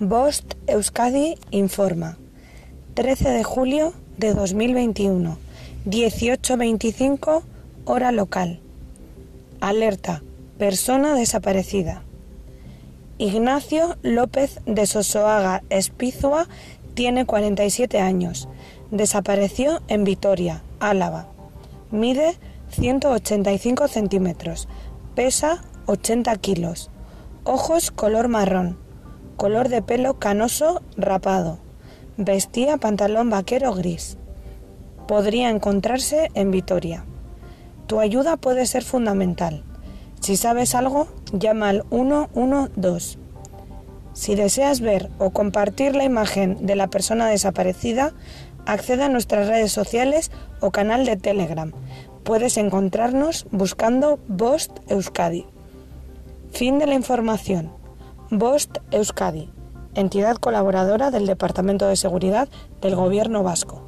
Bost Euskadi informa. 13 de julio de 2021, 18.25 hora local. Alerta, persona desaparecida. Ignacio López de Sosoaga Espizua tiene 47 años. Desapareció en Vitoria, Álava. Mide 185 centímetros. Pesa 80 kilos. Ojos color marrón. Color de pelo canoso rapado. Vestía pantalón vaquero gris. Podría encontrarse en Vitoria. Tu ayuda puede ser fundamental. Si sabes algo, llama al 112. Si deseas ver o compartir la imagen de la persona desaparecida, accede a nuestras redes sociales o canal de Telegram. Puedes encontrarnos buscando Bost Euskadi. Fin de la información. Bost Euskadi, entidad colaboradora del Departamento de Seguridad del Gobierno Vasco.